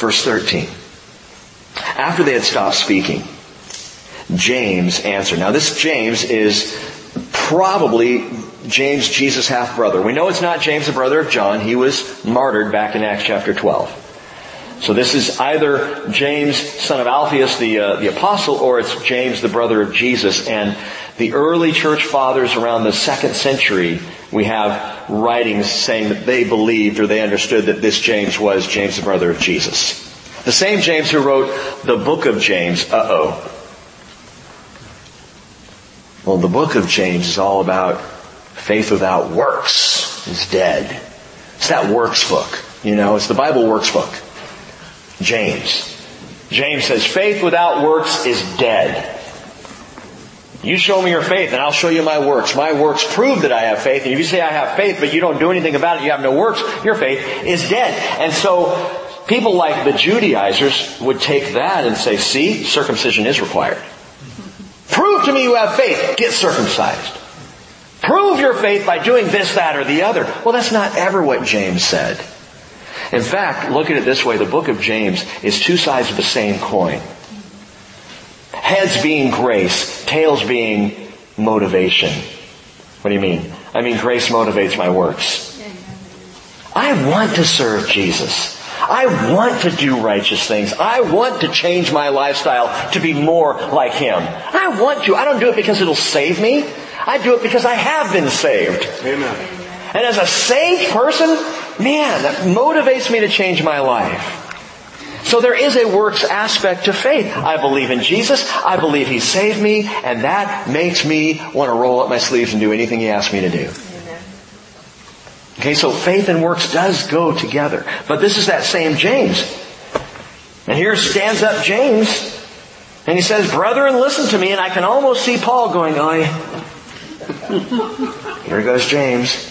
Verse 13. After they had stopped speaking, James answered. Now this James is probably James, Jesus' half brother. We know it's not James, the brother of John. He was martyred back in Acts chapter 12. So this is either James, son of Alphaeus, the, uh, the apostle, or it's James, the brother of Jesus. And the early church fathers around the second century, we have writings saying that they believed or they understood that this James was James, the brother of Jesus. The same James who wrote the book of James, uh-oh. Well, the book of James is all about faith without works is dead. It's that works book. You know, it's the Bible works book. James. James says, faith without works is dead. You show me your faith and I'll show you my works. My works prove that I have faith. And if you say I have faith but you don't do anything about it, you have no works, your faith is dead. And so people like the Judaizers would take that and say, see, circumcision is required. Prove to me you have faith. Get circumcised. Prove your faith by doing this, that, or the other. Well, that's not ever what James said. In fact, look at it this way, the book of James is two sides of the same coin. Heads being grace, tails being motivation. What do you mean? I mean grace motivates my works. I want to serve Jesus. I want to do righteous things. I want to change my lifestyle to be more like Him. I want to. I don't do it because it'll save me. I do it because I have been saved. Amen. And as a saved person, man, that motivates me to change my life. So there is a works aspect to faith. I believe in Jesus. I believe He saved me. And that makes me want to roll up my sleeves and do anything He asks me to do. Okay, so faith and works does go together. But this is that same James. And here stands up James, and he says, Brethren, listen to me, and I can almost see Paul going, I. Here goes James.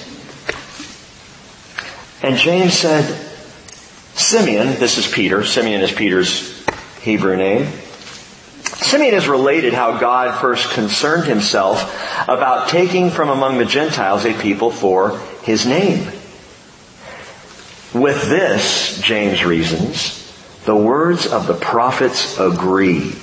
And James said, Simeon, this is Peter, Simeon is Peter's Hebrew name. Simeon has related how God first concerned himself about taking from among the Gentiles a people for his name. With this, James reasons, the words of the prophets agree.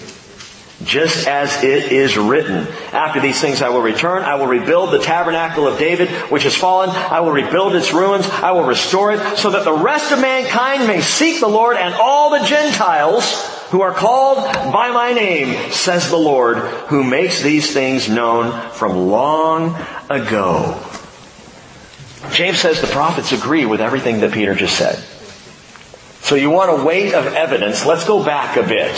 Just as it is written, after these things I will return, I will rebuild the tabernacle of David, which has fallen, I will rebuild its ruins, I will restore it, so that the rest of mankind may seek the Lord and all the Gentiles who are called by my name, says the Lord, who makes these things known from long ago. James says the prophets agree with everything that Peter just said. So you want a weight of evidence. Let's go back a bit.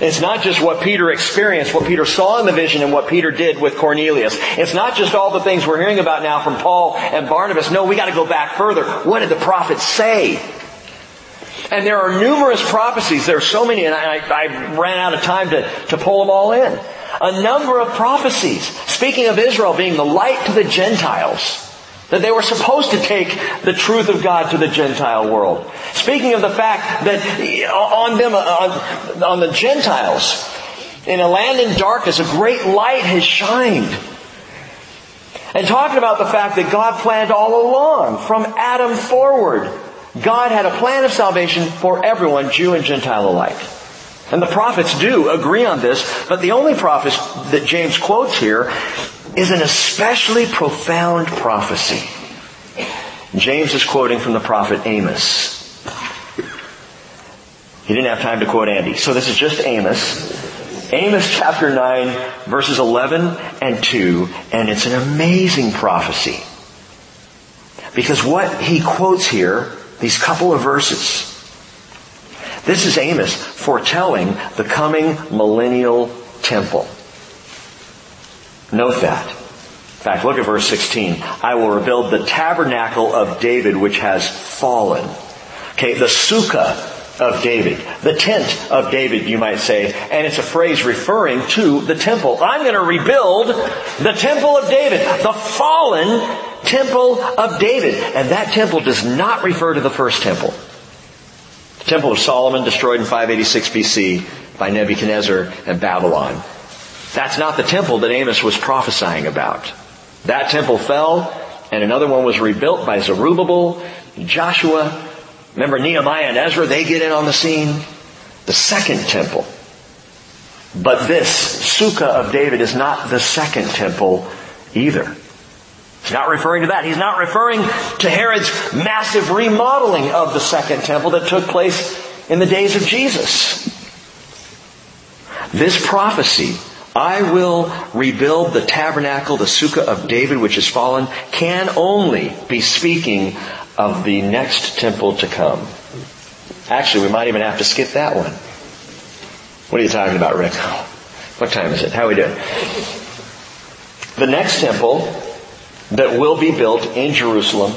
It's not just what Peter experienced, what Peter saw in the vision and what Peter did with Cornelius. It's not just all the things we're hearing about now from Paul and Barnabas. No, we gotta go back further. What did the prophets say? And there are numerous prophecies. There are so many, and I, I ran out of time to, to pull them all in. A number of prophecies speaking of Israel being the light to the Gentiles. That they were supposed to take the truth of God to the Gentile world. Speaking of the fact that on them, on, on the Gentiles, in a land in darkness, a great light has shined. And talking about the fact that God planned all along, from Adam forward, God had a plan of salvation for everyone, Jew and Gentile alike. And the prophets do agree on this, but the only prophet that James quotes here is an especially profound prophecy. James is quoting from the prophet Amos. He didn't have time to quote Andy, so this is just Amos. Amos chapter 9 verses 11 and 2, and it's an amazing prophecy. Because what he quotes here, these couple of verses, this is Amos foretelling the coming millennial temple. Note that. In fact, look at verse 16. I will rebuild the tabernacle of David which has fallen. Okay, the sukkah of David. The tent of David, you might say. And it's a phrase referring to the temple. I'm going to rebuild the temple of David. The fallen temple of David. And that temple does not refer to the first temple. The temple of Solomon destroyed in 586 BC by Nebuchadnezzar and Babylon. That's not the temple that Amos was prophesying about. That temple fell and another one was rebuilt by Zerubbabel, Joshua, Remember Nehemiah and Ezra, they get in on the scene. The second temple. But this, Sukkah of David, is not the second temple either. He's not referring to that. He's not referring to Herod's massive remodeling of the second temple that took place in the days of Jesus. This prophecy, I will rebuild the tabernacle, the Sukkah of David, which has fallen, can only be speaking of the next temple to come. Actually, we might even have to skip that one. What are you talking about, Rick? What time is it? How are we doing? The next temple that will be built in Jerusalem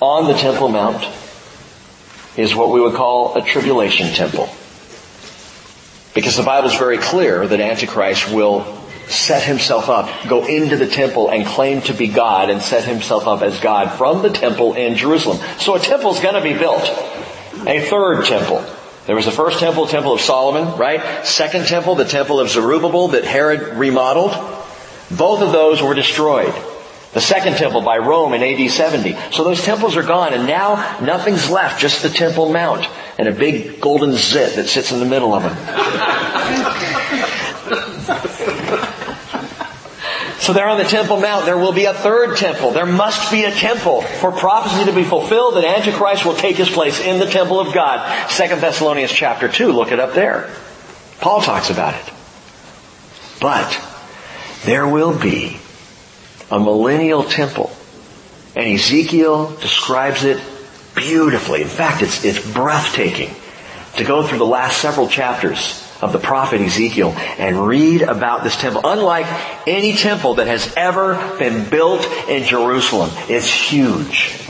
on the Temple Mount is what we would call a tribulation temple. Because the Bible is very clear that Antichrist will set himself up, go into the temple and claim to be God and set himself up as God from the temple in Jerusalem. So a temple is going to be built. A third temple. There was the first temple, Temple of Solomon, right? Second temple, the Temple of Zerubbabel that Herod remodeled. Both of those were destroyed. The second temple by Rome in AD 70. So those temples are gone and now nothing's left, just the Temple Mount and a big golden zit that sits in the middle of them. So there on the Temple Mount, there will be a third temple. There must be a temple for prophecy to be fulfilled that Antichrist will take his place in the temple of God. Second Thessalonians chapter 2, look it up there. Paul talks about it. But there will be a millennial temple. And Ezekiel describes it beautifully. In fact, it's, it's breathtaking to go through the last several chapters of the prophet Ezekiel and read about this temple. Unlike any temple that has ever been built in Jerusalem, it's huge.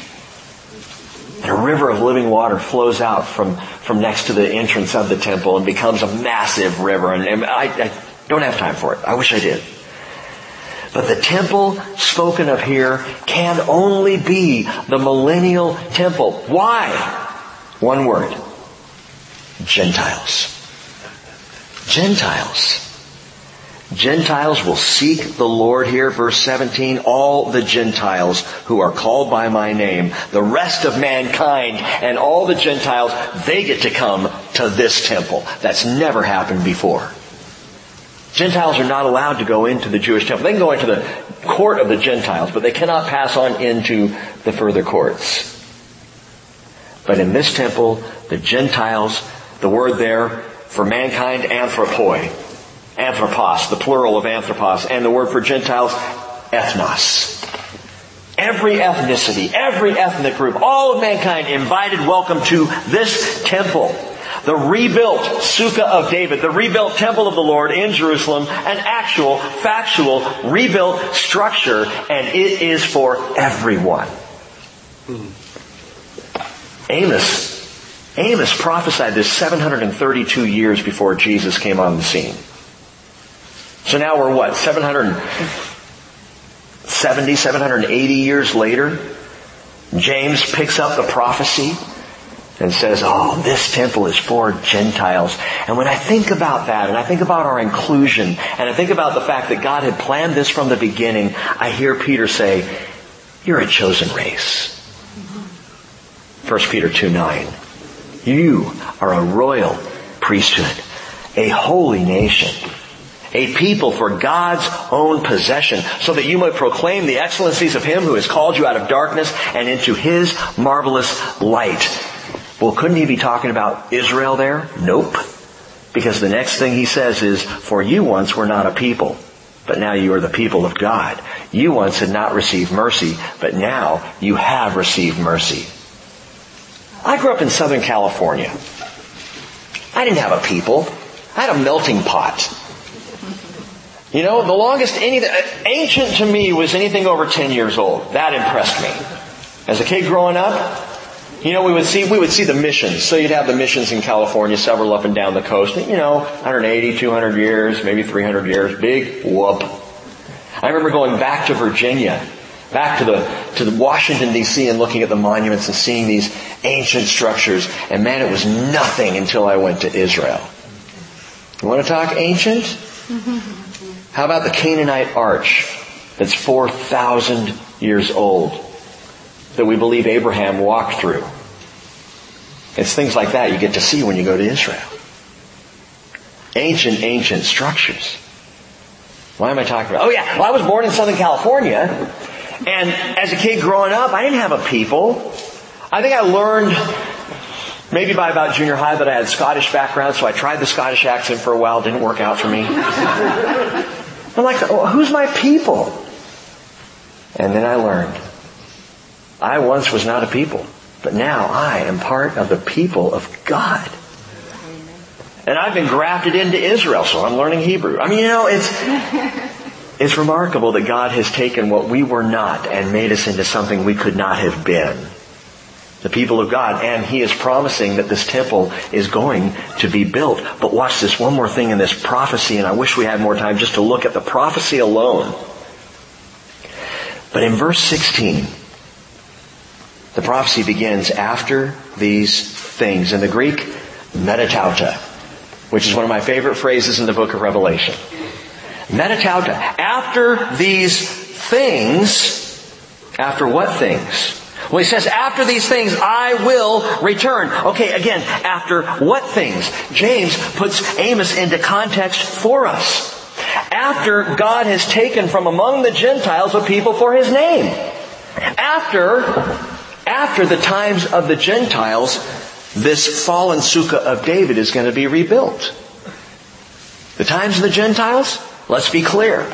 And a river of living water flows out from, from next to the entrance of the temple and becomes a massive river. And, and I, I don't have time for it. I wish I did. But the temple spoken of here can only be the millennial temple. Why? One word. Gentiles. Gentiles. Gentiles will seek the Lord here, verse 17, all the Gentiles who are called by my name, the rest of mankind and all the Gentiles, they get to come to this temple. That's never happened before. Gentiles are not allowed to go into the Jewish temple. They can go into the court of the Gentiles, but they cannot pass on into the further courts. But in this temple, the Gentiles, the word there for mankind, anthropoi. Anthropos, the plural of anthropos, and the word for Gentiles, ethnos. Every ethnicity, every ethnic group, all of mankind invited welcome to this temple. The rebuilt Sukkah of David, the rebuilt temple of the Lord in Jerusalem, an actual, factual, rebuilt structure, and it is for everyone. Amos Amos prophesied this 732 years before Jesus came on the scene. So now we're what, 770, 780 years later? James picks up the prophecy and says, oh, this temple is for Gentiles. And when I think about that, and I think about our inclusion, and I think about the fact that God had planned this from the beginning, I hear Peter say, you're a chosen race. 1 Peter 2 9. You are a royal priesthood, a holy nation, a people for God's own possession, so that you might proclaim the excellencies of Him who has called you out of darkness and into His marvelous light. Well, couldn't he be talking about Israel there? Nope. Because the next thing he says is, for you once were not a people, but now you are the people of God. You once had not received mercy, but now you have received mercy. I grew up in Southern California. I didn't have a people. I had a melting pot. You know, the longest anything, ancient to me was anything over 10 years old. That impressed me. As a kid growing up, you know, we would see, we would see the missions. So you'd have the missions in California, several up and down the coast. You know, 180, 200 years, maybe 300 years. Big whoop. I remember going back to Virginia back to the, to the Washington DC and looking at the monuments and seeing these ancient structures. And man, it was nothing until I went to Israel. You want to talk ancient? Mm-hmm. How about the Canaanite arch that's 4,000 years old that we believe Abraham walked through? It's things like that you get to see when you go to Israel. Ancient, ancient structures. Why am I talking about? Oh yeah, well I was born in Southern California, and as a kid growing up, I didn't have a people. I think I learned maybe by about junior high that I had Scottish background, so I tried the Scottish accent for a while, didn't work out for me. I'm like, oh, who's my people? And then I learned. I once was not a people. But now I am part of the people of God. And I've been grafted into Israel, so I'm learning Hebrew. I mean, you know, it's, it's remarkable that God has taken what we were not and made us into something we could not have been. The people of God. And He is promising that this temple is going to be built. But watch this one more thing in this prophecy, and I wish we had more time just to look at the prophecy alone. But in verse 16, the prophecy begins after these things. In the Greek, metatauta, which is one of my favorite phrases in the book of Revelation. Metatauta. After these things, after what things? Well, he says, after these things, I will return. Okay, again, after what things? James puts Amos into context for us. After God has taken from among the Gentiles a people for his name. After after the times of the Gentiles, this fallen sukkah of David is going to be rebuilt. The times of the Gentiles, let's be clear.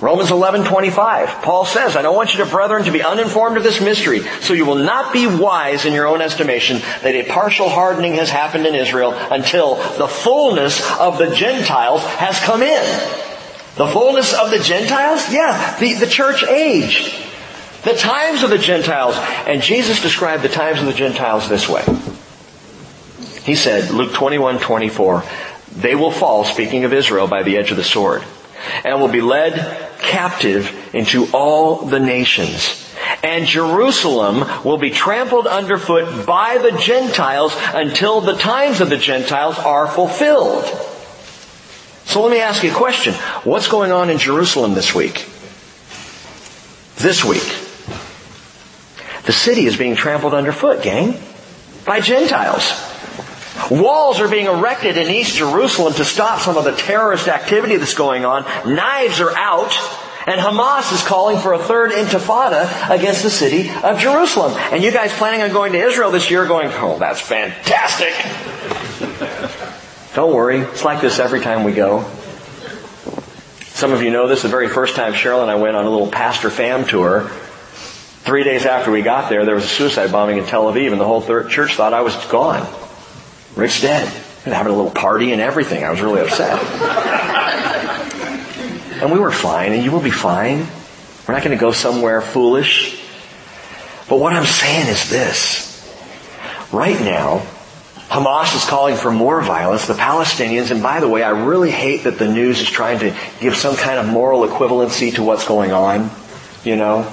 Romans 11:25. Paul says, "I don't want you to brethren to be uninformed of this mystery, so you will not be wise in your own estimation that a partial hardening has happened in Israel until the fullness of the Gentiles has come in." The fullness of the Gentiles? Yeah, the, the church age. The times of the Gentiles. And Jesus described the times of the Gentiles this way. He said, Luke 21, 24, they will fall, speaking of Israel, by the edge of the sword, and will be led captive into all the nations. And Jerusalem will be trampled underfoot by the Gentiles until the times of the Gentiles are fulfilled. So let me ask you a question. What's going on in Jerusalem this week? This week. The city is being trampled underfoot, gang, by Gentiles. Walls are being erected in East Jerusalem to stop some of the terrorist activity that's going on. Knives are out. And Hamas is calling for a third intifada against the city of Jerusalem. And you guys planning on going to Israel this year going, oh, that's fantastic. Don't worry. It's like this every time we go. Some of you know this. The very first time Cheryl and I went on a little pastor fam tour, Three days after we got there, there was a suicide bombing in Tel Aviv, and the whole church thought I was gone. Rick's dead. And having a little party and everything. I was really upset. and we were fine, and you will be fine. We're not going to go somewhere foolish. But what I'm saying is this. Right now, Hamas is calling for more violence. The Palestinians, and by the way, I really hate that the news is trying to give some kind of moral equivalency to what's going on. You know,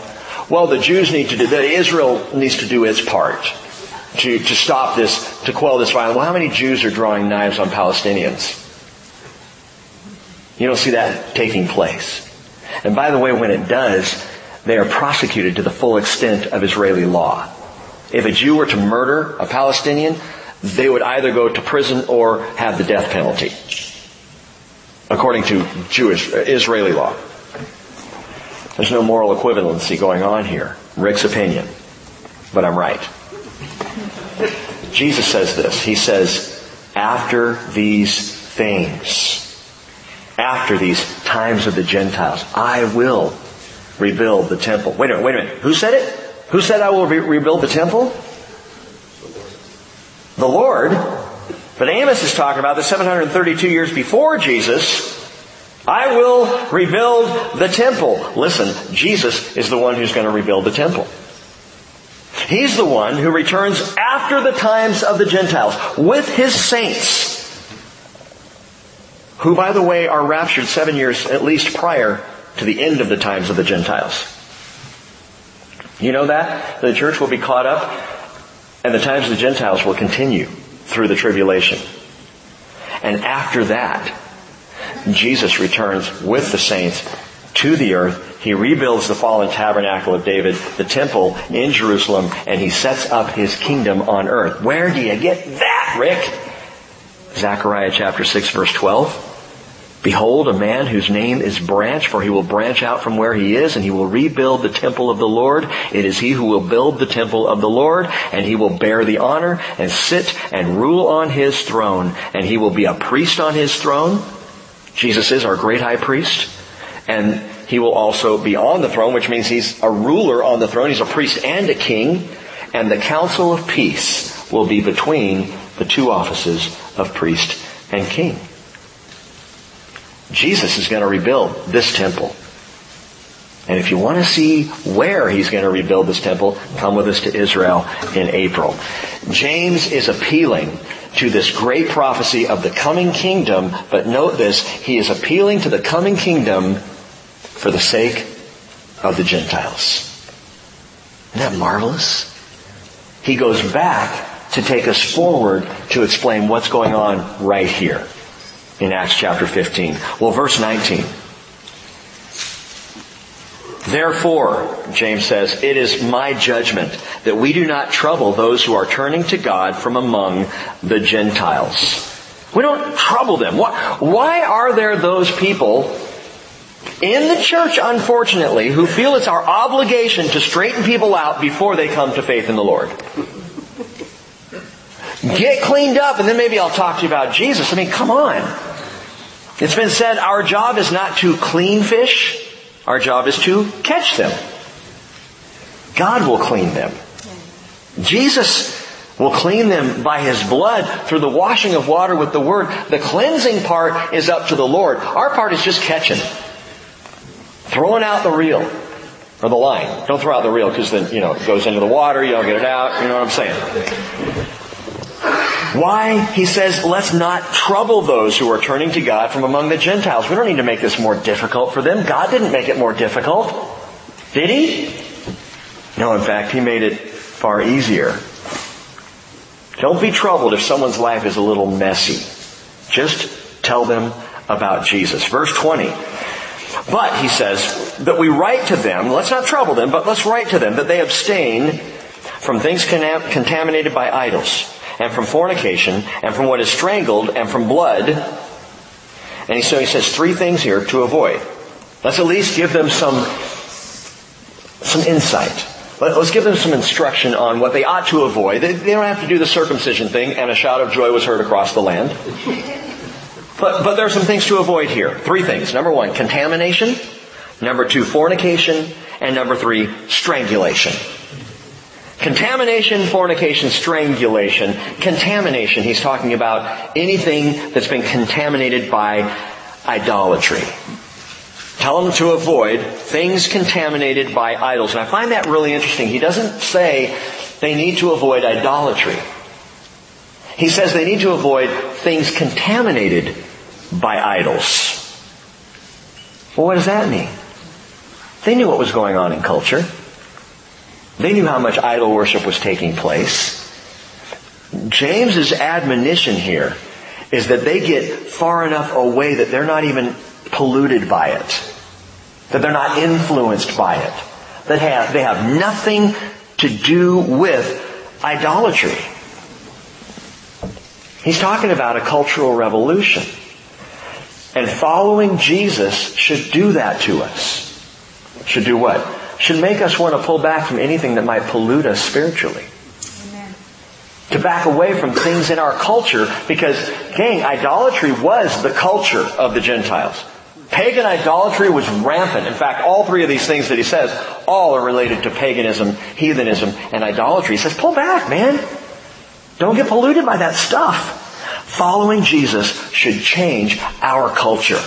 well, the Jews need to do, Israel needs to do its part to, to stop this, to quell this violence. Well, how many Jews are drawing knives on Palestinians? You don't see that taking place. And by the way, when it does, they are prosecuted to the full extent of Israeli law. If a Jew were to murder a Palestinian, they would either go to prison or have the death penalty. According to Jewish, Israeli law. There's no moral equivalency going on here. Rick's opinion. But I'm right. Jesus says this. He says, after these things, after these times of the Gentiles, I will rebuild the temple. Wait a minute, wait a minute. Who said it? Who said I will re- rebuild the temple? The Lord. But Amos is talking about the 732 years before Jesus I will rebuild the temple. Listen, Jesus is the one who's going to rebuild the temple. He's the one who returns after the times of the Gentiles with his saints, who by the way are raptured seven years at least prior to the end of the times of the Gentiles. You know that? The church will be caught up and the times of the Gentiles will continue through the tribulation. And after that, Jesus returns with the saints to the earth He rebuilds the fallen tabernacle of David, the temple in Jerusalem, and he sets up his kingdom on earth. Where do you get that, Rick? Zechariah chapter 6 verse 12. Behold, a man whose name is Branch, for he will branch out from where he is, and he will rebuild the temple of the Lord. It is he who will build the temple of the Lord, and he will bear the honor, and sit and rule on his throne, and he will be a priest on his throne. Jesus is our great high priest, and he will also be on the throne, which means he's a ruler on the throne. He's a priest and a king, and the council of peace will be between the two offices of priest and king. Jesus is going to rebuild this temple. And if you want to see where he's going to rebuild this temple, come with us to Israel in April. James is appealing to this great prophecy of the coming kingdom, but note this, he is appealing to the coming kingdom for the sake of the Gentiles. Isn't that marvelous? He goes back to take us forward to explain what's going on right here in Acts chapter 15. Well, verse 19. Therefore, James says, it is my judgment that we do not trouble those who are turning to God from among the Gentiles. We don't trouble them. Why are there those people in the church, unfortunately, who feel it's our obligation to straighten people out before they come to faith in the Lord? Get cleaned up and then maybe I'll talk to you about Jesus. I mean, come on. It's been said our job is not to clean fish, our job is to catch them. God will clean them. Jesus will clean them by His blood through the washing of water with the Word. The cleansing part is up to the Lord. Our part is just catching. Throwing out the reel. Or the line. Don't throw out the reel because then, you know, it goes into the water, you don't get it out, you know what I'm saying. Why? He says, let's not trouble those who are turning to God from among the Gentiles. We don't need to make this more difficult for them. God didn't make it more difficult. Did He? No, in fact, He made it far easier. Don't be troubled if someone's life is a little messy. Just tell them about Jesus. Verse 20. But, he says, that we write to them, let's not trouble them, but let's write to them that they abstain from things contaminated by idols and from fornication, and from what is strangled, and from blood. And so he says three things here to avoid. Let's at least give them some, some insight. Let's give them some instruction on what they ought to avoid. They, don't have to do the circumcision thing, and a shout of joy was heard across the land. But, but there are some things to avoid here. Three things. Number one, contamination. Number two, fornication. And number three, strangulation. Contamination, fornication, strangulation. Contamination, he's talking about anything that's been contaminated by idolatry. Tell them to avoid things contaminated by idols. And I find that really interesting. He doesn't say they need to avoid idolatry. He says they need to avoid things contaminated by idols. Well, what does that mean? They knew what was going on in culture. They knew how much idol worship was taking place. James's admonition here is that they get far enough away that they're not even polluted by it. That they're not influenced by it. That have, they have nothing to do with idolatry. He's talking about a cultural revolution. And following Jesus should do that to us. Should do what? Should make us want to pull back from anything that might pollute us spiritually. Amen. To back away from things in our culture because, gang, idolatry was the culture of the Gentiles. Pagan idolatry was rampant. In fact, all three of these things that he says, all are related to paganism, heathenism, and idolatry. He says, pull back, man. Don't get polluted by that stuff. Following Jesus should change our culture.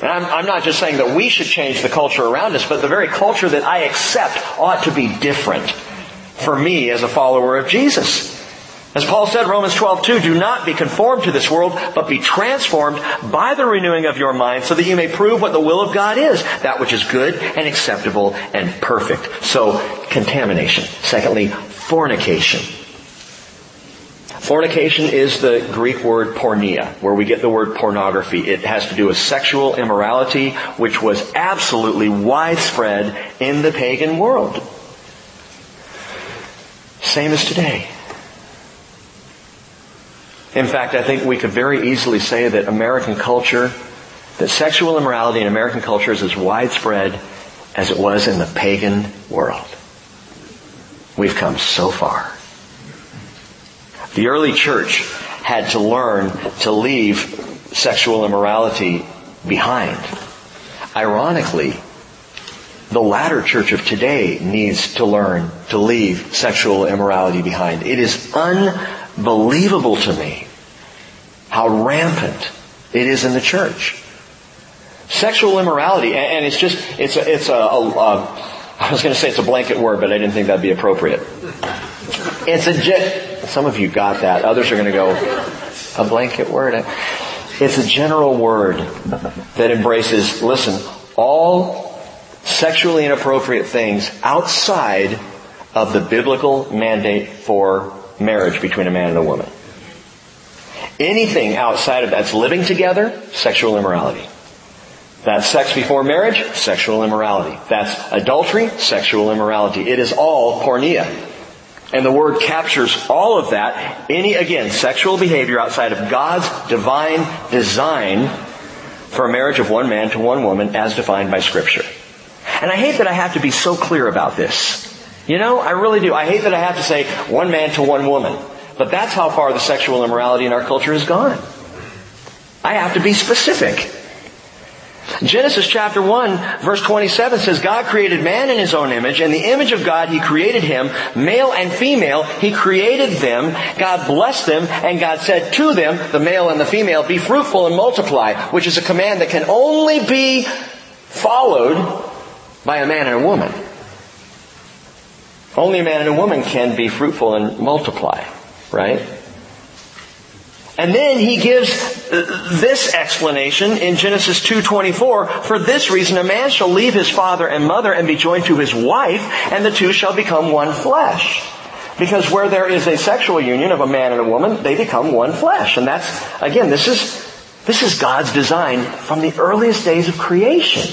And I'm, I'm not just saying that we should change the culture around us, but the very culture that I accept ought to be different for me as a follower of Jesus. As Paul said, Romans 12, 2, do not be conformed to this world, but be transformed by the renewing of your mind so that you may prove what the will of God is, that which is good and acceptable and perfect. So, contamination. Secondly, fornication. Fornication is the Greek word porneia, where we get the word pornography. It has to do with sexual immorality, which was absolutely widespread in the pagan world. Same as today. In fact, I think we could very easily say that American culture, that sexual immorality in American culture is as widespread as it was in the pagan world. We've come so far. The early church had to learn to leave sexual immorality behind. Ironically, the latter church of today needs to learn to leave sexual immorality behind. It is unbelievable to me how rampant it is in the church. Sexual immorality, and it's just, it's a, it's a, a, a I was going to say it's a blanket word, but I didn't think that'd be appropriate. It's a, some of you got that. Others are going to go, a blanket word. It's a general word that embraces, listen, all sexually inappropriate things outside of the biblical mandate for marriage between a man and a woman. Anything outside of that's living together, sexual immorality. That's sex before marriage, sexual immorality. That's adultery, sexual immorality. It is all porneia. And the word captures all of that. Any, again, sexual behavior outside of God's divine design for a marriage of one man to one woman as defined by scripture. And I hate that I have to be so clear about this. You know, I really do. I hate that I have to say one man to one woman. But that's how far the sexual immorality in our culture has gone. I have to be specific. Genesis chapter 1 verse 27 says, God created man in his own image. and the image of God he created him, male and female, he created them. God blessed them and God said to them, the male and the female, be fruitful and multiply, which is a command that can only be followed by a man and a woman. Only a man and a woman can be fruitful and multiply, right? And then he gives uh, this explanation in Genesis 2:24, for this reason a man shall leave his father and mother and be joined to his wife, and the two shall become one flesh. Because where there is a sexual union of a man and a woman, they become one flesh. And that's, again, this is, this is God's design from the earliest days of creation.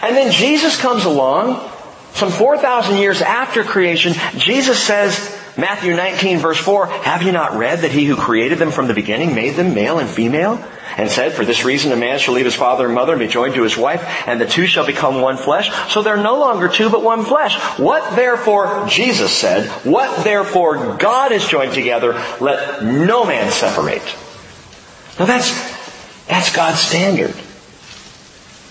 And then Jesus comes along, some 4,000 years after creation, Jesus says, Matthew 19 verse 4, have you not read that he who created them from the beginning made them male and female? And said, for this reason a man shall leave his father and mother and be joined to his wife, and the two shall become one flesh. So they're no longer two but one flesh. What therefore, Jesus said, what therefore God has joined together, let no man separate. Now that's, that's God's standard.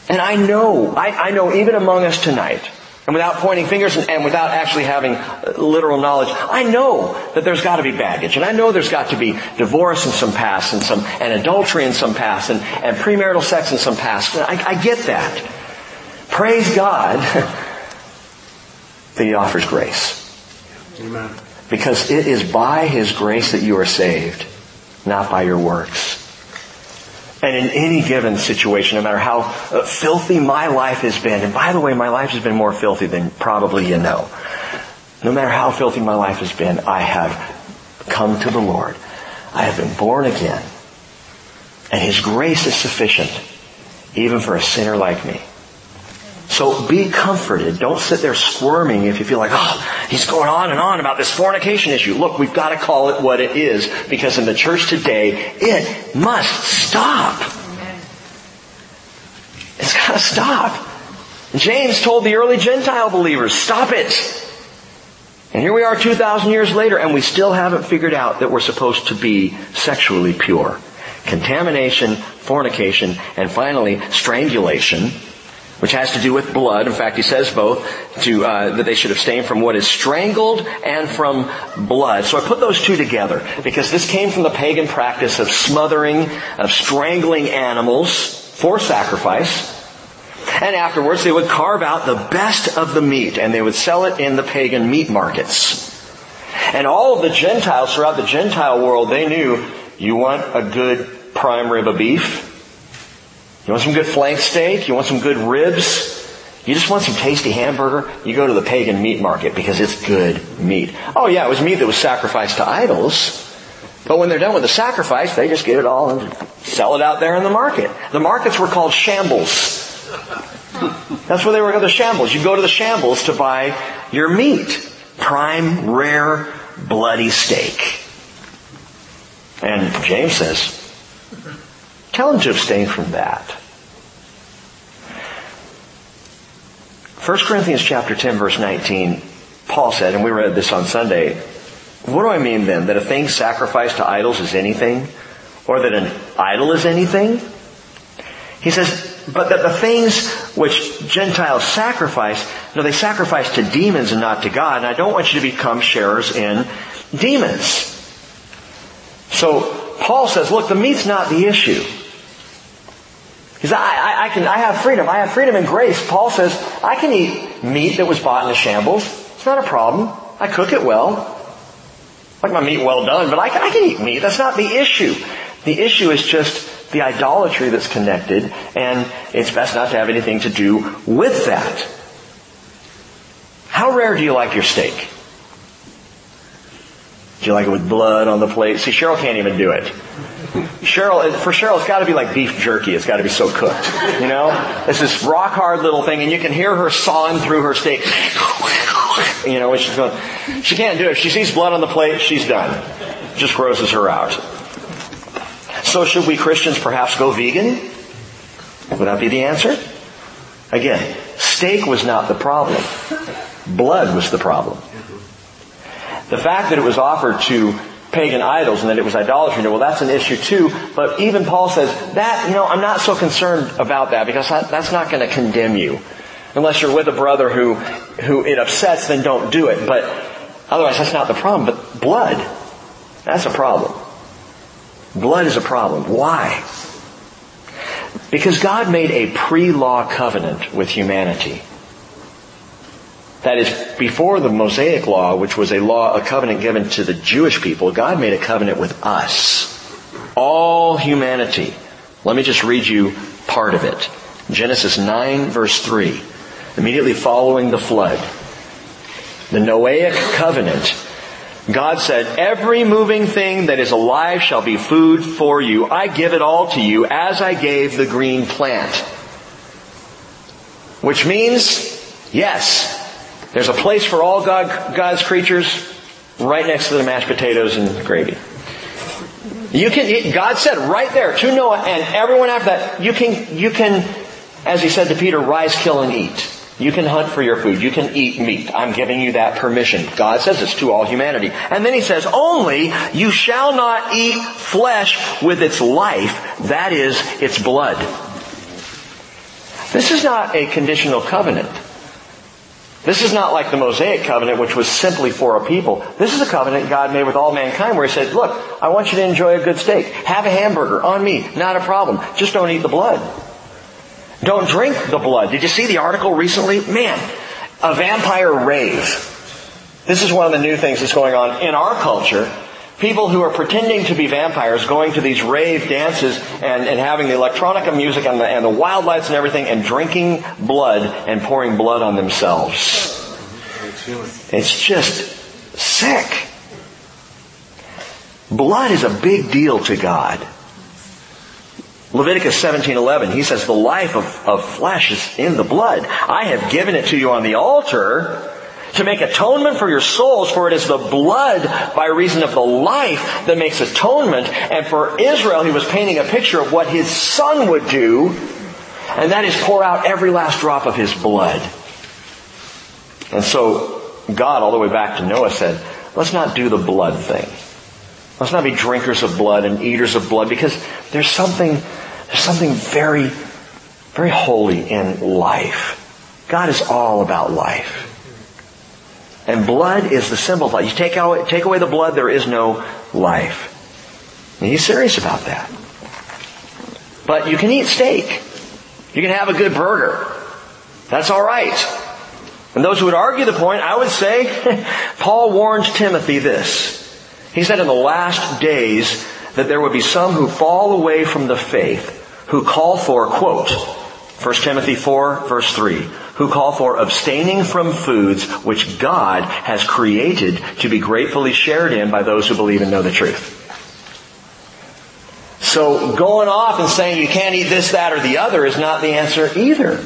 And I know, I, I know even among us tonight, and without pointing fingers and, and, without actually having uh, literal knowledge, I know that there's got to be baggage. And I know there's got to be divorce in some past and some, and adultery in some past and, and premarital sex in some past. I, I get that. Praise God that He offers grace. Amen. Because it is by His grace that you are saved, not by your works. And in any given situation, no matter how uh, filthy my life has been, and by the way, my life has been more filthy than probably you know. No matter how filthy my life has been, I have come to the Lord. I have been born again. And His grace is sufficient, even for a sinner like me. So be comforted. Don't sit there squirming if you feel like, oh, he's going on and on about this fornication issue. Look, we've got to call it what it is because in the church today, it must stop. It's got to stop. James told the early Gentile believers, stop it. And here we are 2,000 years later and we still haven't figured out that we're supposed to be sexually pure. Contamination, fornication, and finally strangulation which has to do with blood. In fact, he says both to uh, that they should abstain from what is strangled and from blood. So I put those two together because this came from the pagan practice of smothering, of strangling animals for sacrifice. And afterwards, they would carve out the best of the meat and they would sell it in the pagan meat markets. And all of the Gentiles throughout the Gentile world, they knew you want a good prime rib of beef, you want some good flank steak? You want some good ribs? You just want some tasty hamburger? You go to the pagan meat market because it's good meat. Oh yeah, it was meat that was sacrificed to idols. But when they're done with the sacrifice, they just get it all and sell it out there in the market. The markets were called shambles. That's where they were the shambles. You go to the shambles to buy your meat. Prime, rare, bloody steak. And James says, tell them to abstain from that. 1 Corinthians chapter 10 verse 19, Paul said, and we read this on Sunday, what do I mean then? That a thing sacrificed to idols is anything? Or that an idol is anything? He says, but that the things which Gentiles sacrifice, no, they sacrifice to demons and not to God, and I don't want you to become sharers in demons. So, Paul says, look, the meat's not the issue. Because I, I, I, can, I have freedom. I have freedom and grace. Paul says, I can eat meat that was bought in the shambles. It's not a problem. I cook it well. I like my meat well done, but I can, I can eat meat. That's not the issue. The issue is just the idolatry that's connected, and it's best not to have anything to do with that. How rare do you like your steak? Do you like it with blood on the plate? See, Cheryl can't even do it. Cheryl, for Cheryl, it's got to be like beef jerky. It's got to be so cooked. You know, it's this rock hard little thing, and you can hear her sawing through her steak. You know, when she's going. She can't do it. If she sees blood on the plate, she's done. It just grosses her out. So should we Christians perhaps go vegan? Would that be the answer? Again, steak was not the problem. Blood was the problem. The fact that it was offered to pagan idols and that it was idolatry, well that's an issue too, but even Paul says, that, you know, I'm not so concerned about that because that's not going to condemn you. Unless you're with a brother who, who it upsets, then don't do it. But otherwise that's not the problem. But blood, that's a problem. Blood is a problem. Why? Because God made a pre-law covenant with humanity. That is, before the Mosaic law, which was a law, a covenant given to the Jewish people, God made a covenant with us. All humanity. Let me just read you part of it. Genesis 9 verse 3. Immediately following the flood. The Noahic covenant God said, every moving thing that is alive shall be food for you. I give it all to you as I gave the green plant. Which means, yes, there's a place for all God, God's creatures right next to the mashed potatoes and gravy. You can, God said right there to Noah and everyone after that, you can, you can, as he said to Peter, rise, kill, and eat. You can hunt for your food. You can eat meat. I'm giving you that permission. God says it's to all humanity. And then he says, only you shall not eat flesh with its life, that is, its blood. This is not a conditional covenant. This is not like the Mosaic covenant, which was simply for a people. This is a covenant God made with all mankind where He said, look, I want you to enjoy a good steak. Have a hamburger on me. Not a problem. Just don't eat the blood. Don't drink the blood. Did you see the article recently? Man, a vampire rave. This is one of the new things that's going on in our culture. People who are pretending to be vampires going to these rave dances and, and having the electronica music and the, and the wild lights and everything and drinking blood and pouring blood on themselves. It's just sick. Blood is a big deal to God. Leviticus 17:11, he says, "The life of, of flesh is in the blood. I have given it to you on the altar to make atonement for your souls, for it is the blood by reason of the life that makes atonement." And for Israel, he was painting a picture of what his son would do, and that is pour out every last drop of his blood. And so God, all the way back to Noah, said, "Let's not do the blood thing." Let's not be drinkers of blood and eaters of blood because there's something, there's something very, very holy in life. God is all about life. And blood is the symbol of life. You take, out, take away the blood, there is no life. And he's serious about that. But you can eat steak. You can have a good burger. That's alright. And those who would argue the point, I would say, Paul warned Timothy this. He said in the last days that there would be some who fall away from the faith, who call for, quote, 1 Timothy 4 verse 3, who call for abstaining from foods which God has created to be gratefully shared in by those who believe and know the truth. So going off and saying you can't eat this, that, or the other is not the answer either.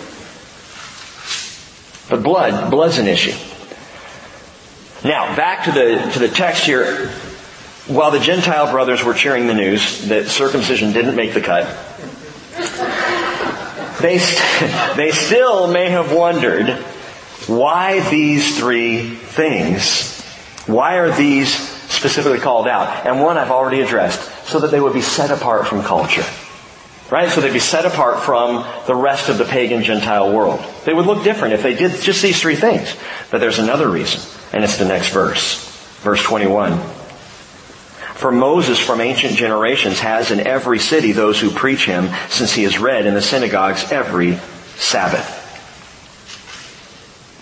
But blood, blood's an issue. Now, back to the, to the text here. While the Gentile brothers were cheering the news that circumcision didn't make the cut, they, st- they still may have wondered why these three things? Why are these specifically called out? And one I've already addressed, so that they would be set apart from culture. Right? So they'd be set apart from the rest of the pagan Gentile world. They would look different if they did just these three things. But there's another reason, and it's the next verse. Verse 21. For Moses from ancient generations has in every city those who preach him, since he is read in the synagogues every Sabbath.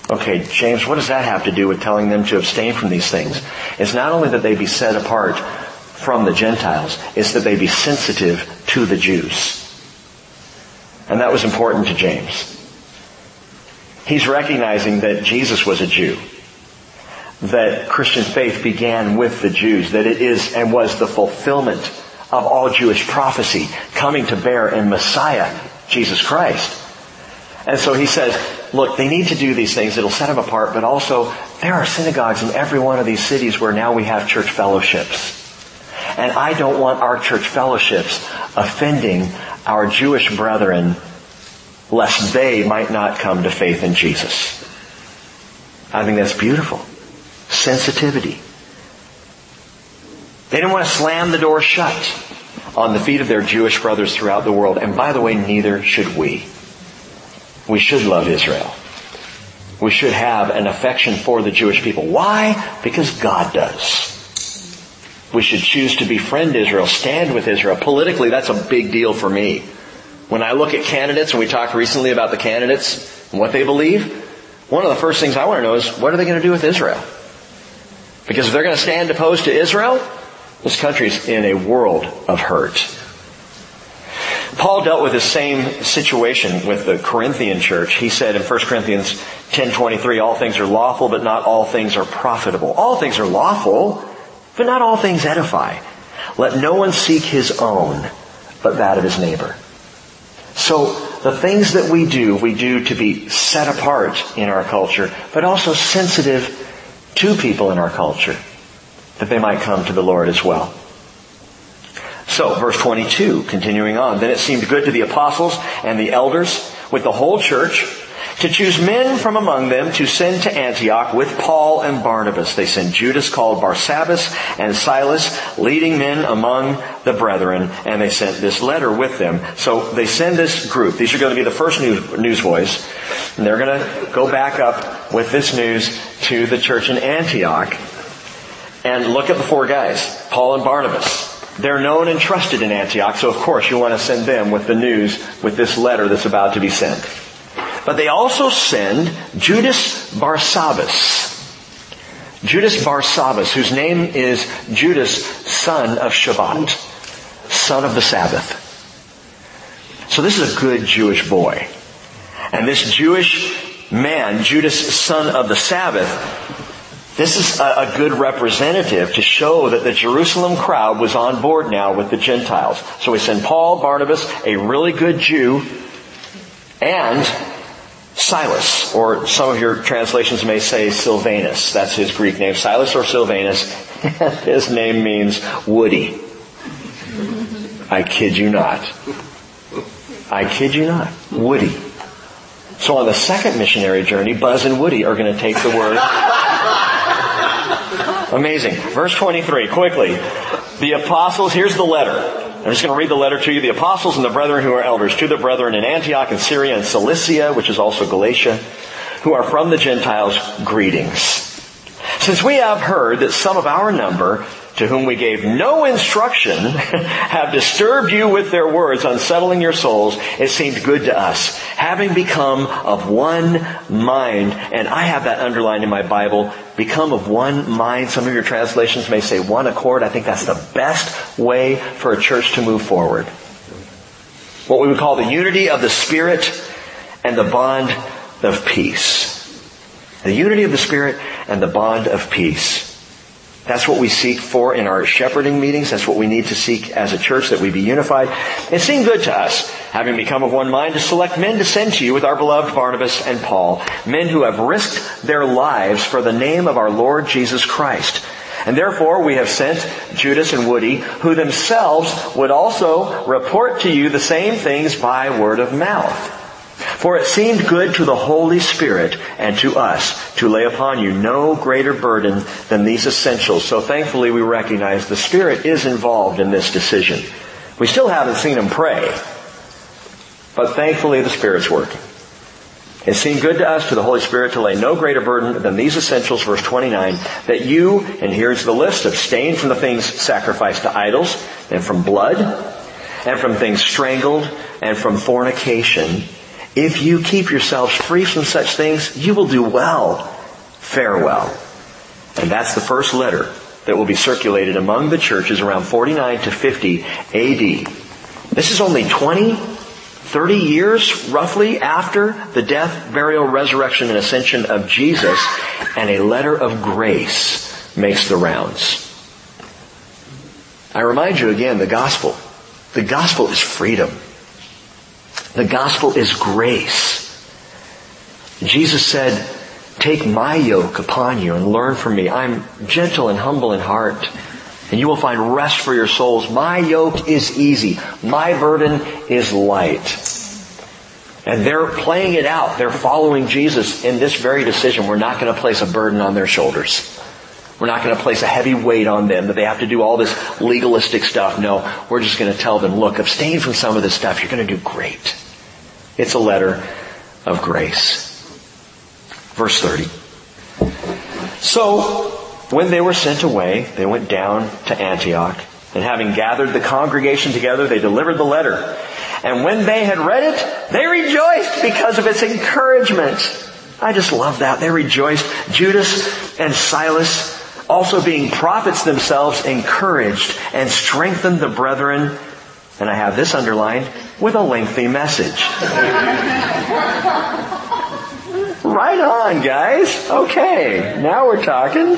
Okay, James, what does that have to do with telling them to abstain from these things? It's not only that they be set apart from the Gentiles, it's that they be sensitive to the Jews. And that was important to James. He's recognizing that Jesus was a Jew that Christian faith began with the Jews, that it is and was the fulfillment of all Jewish prophecy coming to bear in Messiah, Jesus Christ. And so he says, look, they need to do these things. It'll set them apart, but also there are synagogues in every one of these cities where now we have church fellowships. And I don't want our church fellowships offending our Jewish brethren lest they might not come to faith in Jesus. I think that's beautiful sensitivity. They didn't want to slam the door shut on the feet of their Jewish brothers throughout the world. And by the way, neither should we. We should love Israel. We should have an affection for the Jewish people. Why? Because God does. We should choose to befriend Israel, stand with Israel. Politically, that's a big deal for me. When I look at candidates, and we talked recently about the candidates and what they believe, one of the first things I want to know is what are they going to do with Israel? Because if they're going to stand opposed to Israel, this country's in a world of hurt. Paul dealt with the same situation with the Corinthian church. He said in 1 Corinthians 10:23, all things are lawful, but not all things are profitable. All things are lawful, but not all things edify. Let no one seek his own, but that of his neighbor. So the things that we do, we do to be set apart in our culture, but also sensitive to people in our culture that they might come to the Lord as well. So, verse 22, continuing on. Then it seemed good to the apostles and the elders with the whole church to choose men from among them to send to Antioch with Paul and Barnabas. They sent Judas called Barsabbas and Silas, leading men among the brethren, and they sent this letter with them. So they send this group. These are going to be the first news, newsboys. And they're going to go back up with this news to the church in Antioch. And look at the four guys, Paul and Barnabas. They're known and trusted in Antioch, so of course you want to send them with the news, with this letter that's about to be sent. But they also send Judas Barsabbas. Judas Barsabbas, whose name is Judas, son of Shabbat, son of the Sabbath. So this is a good Jewish boy. And this Jewish man, Judas, son of the Sabbath, this is a, a, good representative to show that the Jerusalem crowd was on board now with the Gentiles. So we send Paul, Barnabas, a really good Jew, and Silas, or some of your translations may say Silvanus. That's his Greek name. Silas or Silvanus. his name means woody. I kid you not. I kid you not. Woody. So on the second missionary journey, Buzz and Woody are going to take the word. Amazing. Verse 23, quickly. The apostles, here's the letter. I'm just going to read the letter to you. The apostles and the brethren who are elders, to the brethren in Antioch and Syria and Cilicia, which is also Galatia, who are from the Gentiles, greetings. Since we have heard that some of our number to whom we gave no instruction, have disturbed you with their words, unsettling your souls, it seemed good to us, having become of one mind. And I have that underlined in my Bible, become of one mind. Some of your translations may say one accord. I think that's the best way for a church to move forward. What we would call the unity of the Spirit and the bond of peace. The unity of the Spirit and the bond of peace. That's what we seek for in our shepherding meetings. That's what we need to seek as a church, that we be unified. It seemed good to us, having become of one mind, to select men to send to you with our beloved Barnabas and Paul, men who have risked their lives for the name of our Lord Jesus Christ. And therefore we have sent Judas and Woody, who themselves would also report to you the same things by word of mouth. For it seemed good to the Holy Spirit and to us to lay upon you no greater burden than these essentials. So thankfully we recognize the Spirit is involved in this decision. We still haven't seen Him pray, but thankfully the Spirit's working. It seemed good to us, to the Holy Spirit, to lay no greater burden than these essentials, verse 29, that you, and here's the list, abstain from the things sacrificed to idols, and from blood, and from things strangled, and from fornication. If you keep yourselves free from such things, you will do well. Farewell. And that's the first letter that will be circulated among the churches around 49 to 50 AD. This is only 20, 30 years roughly after the death, burial, resurrection, and ascension of Jesus, and a letter of grace makes the rounds. I remind you again, the gospel. The gospel is freedom. The gospel is grace. Jesus said, take my yoke upon you and learn from me. I'm gentle and humble in heart and you will find rest for your souls. My yoke is easy. My burden is light. And they're playing it out. They're following Jesus in this very decision. We're not going to place a burden on their shoulders. We're not going to place a heavy weight on them that they have to do all this legalistic stuff. No, we're just going to tell them, look, abstain from some of this stuff. You're going to do great. It's a letter of grace. Verse 30. So, when they were sent away, they went down to Antioch, and having gathered the congregation together, they delivered the letter. And when they had read it, they rejoiced because of its encouragement. I just love that. They rejoiced. Judas and Silas also being prophets themselves, encouraged and strengthened the brethren, and I have this underlined, with a lengthy message. right on, guys. Okay, now we're talking.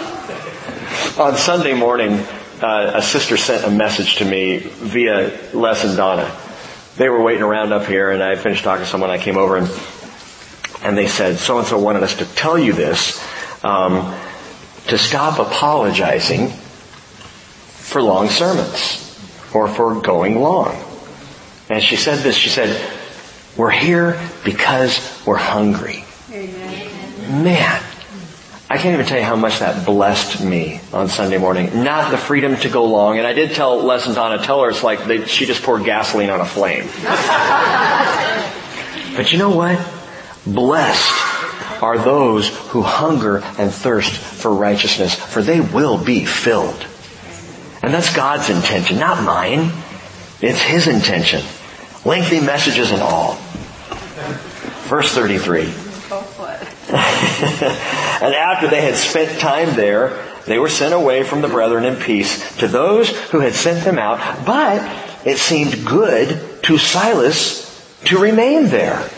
On Sunday morning, uh, a sister sent a message to me via Les and Donna. They were waiting around up here, and I finished talking to someone. I came over, and and they said, so and so wanted us to tell you this. Um, to stop apologizing for long sermons or for going long. And she said this, she said, we're here because we're hungry. Amen. Man, I can't even tell you how much that blessed me on Sunday morning. Not the freedom to go long. And I did tell Les and Donna, tell her it's like they, she just poured gasoline on a flame. but you know what? Blessed are those who hunger and thirst for righteousness, for they will be filled. And that's God's intention, not mine. It's His intention. Lengthy messages and all. Verse 33. and after they had spent time there, they were sent away from the brethren in peace to those who had sent them out, but it seemed good to Silas to remain there.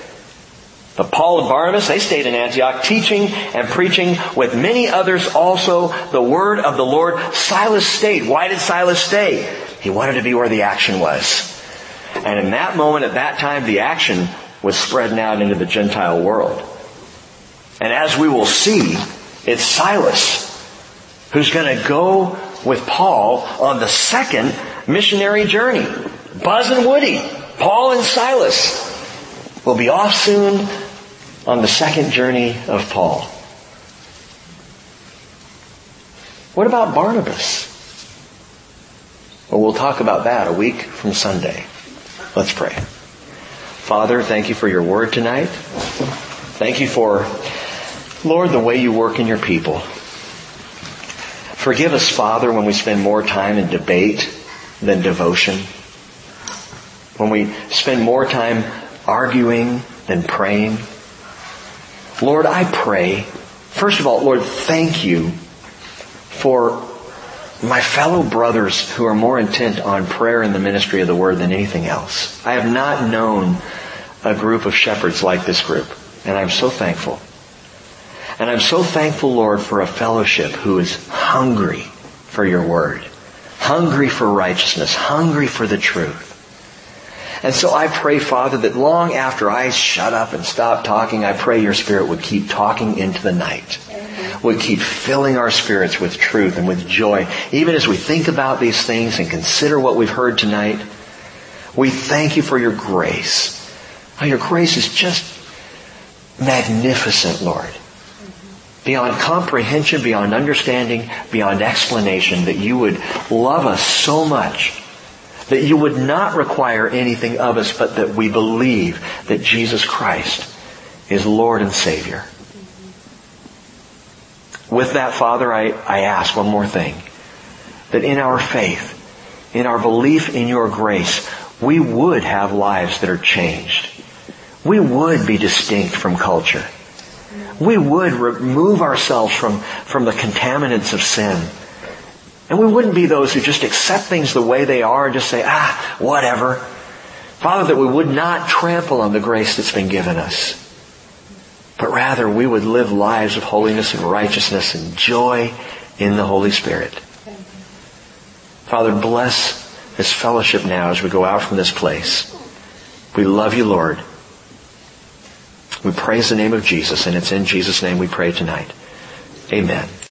But Paul and Barnabas, they stayed in Antioch teaching and preaching with many others also the word of the Lord. Silas stayed. Why did Silas stay? He wanted to be where the action was. And in that moment, at that time, the action was spreading out into the Gentile world. And as we will see, it's Silas who's going to go with Paul on the second missionary journey. Buzz and Woody, Paul and Silas will be off soon on the second journey of Paul. What about Barnabas? Well, we'll talk about that a week from Sunday. Let's pray. Father, thank you for your word tonight. Thank you for, Lord, the way you work in your people. Forgive us, Father, when we spend more time in debate than devotion. When we spend more time arguing than praying. Lord, I pray, first of all, Lord, thank you for my fellow brothers who are more intent on prayer and the ministry of the word than anything else. I have not known a group of shepherds like this group. And I'm so thankful. And I'm so thankful, Lord, for a fellowship who is hungry for your word, hungry for righteousness, hungry for the truth. And so I pray, Father, that long after I shut up and stop talking, I pray your Spirit would keep talking into the night. Would keep filling our spirits with truth and with joy. Even as we think about these things and consider what we've heard tonight, we thank you for your grace. Oh, your grace is just magnificent, Lord. Beyond comprehension, beyond understanding, beyond explanation, that you would love us so much that you would not require anything of us but that we believe that Jesus Christ is Lord and Savior. With that, Father, I, I ask one more thing. That in our faith, in our belief in your grace, we would have lives that are changed. We would be distinct from culture. We would remove ourselves from, from the contaminants of sin and we wouldn't be those who just accept things the way they are and just say, ah, whatever. Father, that we would not trample on the grace that's been given us. But rather we would live lives of holiness and righteousness and joy in the Holy Spirit. Father, bless this fellowship now as we go out from this place. We love you, Lord. We praise the name of Jesus, and it's in Jesus' name we pray tonight. Amen.